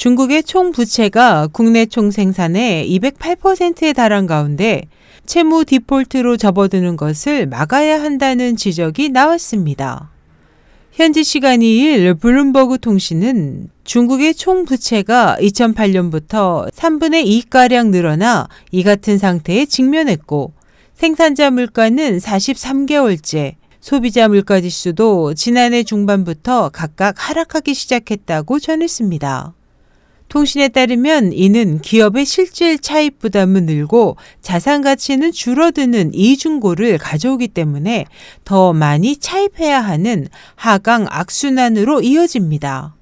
중국의 총 부채가 국내 총 생산의 208%에 달한 가운데 채무 디폴트로 접어드는 것을 막아야 한다는 지적이 나왔습니다. 현지 시간 2일 블룸버그 통신은 중국의 총 부채가 2008년부터 3분의 2가량 늘어나 이 같은 상태에 직면했고 생산자 물가는 43개월째, 소비자 물가 지수도 지난해 중반부터 각각 하락하기 시작했다고 전했습니다. 통신에 따르면 이는 기업의 실질 차입 부담은 늘고 자산 가치는 줄어드는 이중고를 가져오기 때문에 더 많이 차입해야 하는 하강 악순환으로 이어집니다.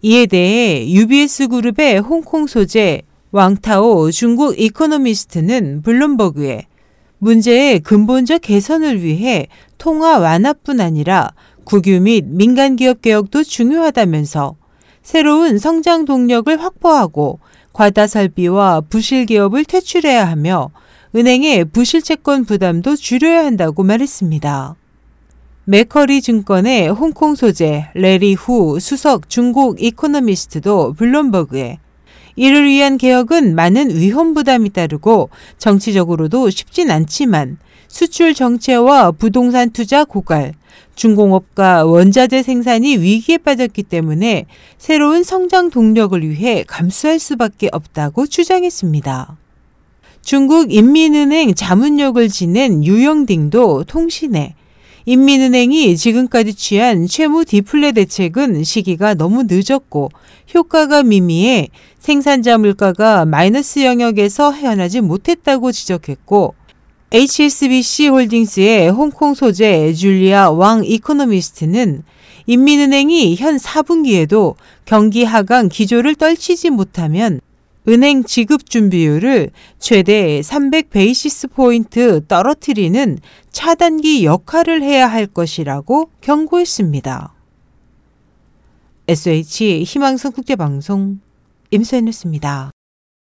이에 대해 UBS 그룹의 홍콩 소재 왕타오 중국 이코노미스트는 블룸버그에 문제의 근본적 개선을 위해 통화 완화뿐 아니라 국유 및 민간 기업 개혁도 중요하다면서 새로운 성장 동력을 확보하고 과다 설비와 부실 기업을 퇴출해야 하며 은행의 부실 채권 부담도 줄여야 한다고 말했습니다. 메커리 증권의 홍콩 소재 레리 후 수석 중국 이코노미스트도 블룸버그에 이를 위한 개혁은 많은 위험 부담이 따르고 정치적으로도 쉽진 않지만 수출 정체와 부동산 투자 고갈, 중공업과 원자재 생산이 위기에 빠졌기 때문에 새로운 성장 동력을 위해 감수할 수밖에 없다고 주장했습니다. 중국 인민은행 자문역을 지낸 유영딩도 통신에 인민은행이 지금까지 취한 채무 디플레 대책은 시기가 너무 늦었고 효과가 미미해 생산자 물가가 마이너스 영역에서 헤어나지 못했다고 지적했고 HSBC 홀딩스의 홍콩 소재 줄리아 왕 이코노미스트는 인민은행이 현 4분기에도 경기 하강 기조를 떨치지 못하면 은행 지급 준비율을 최대 300 basis point 떨어뜨리는 차단기 역할을 해야 할 것이라고 경고했습니다. SOH 희망지성 국제방송 임소연이었습니다.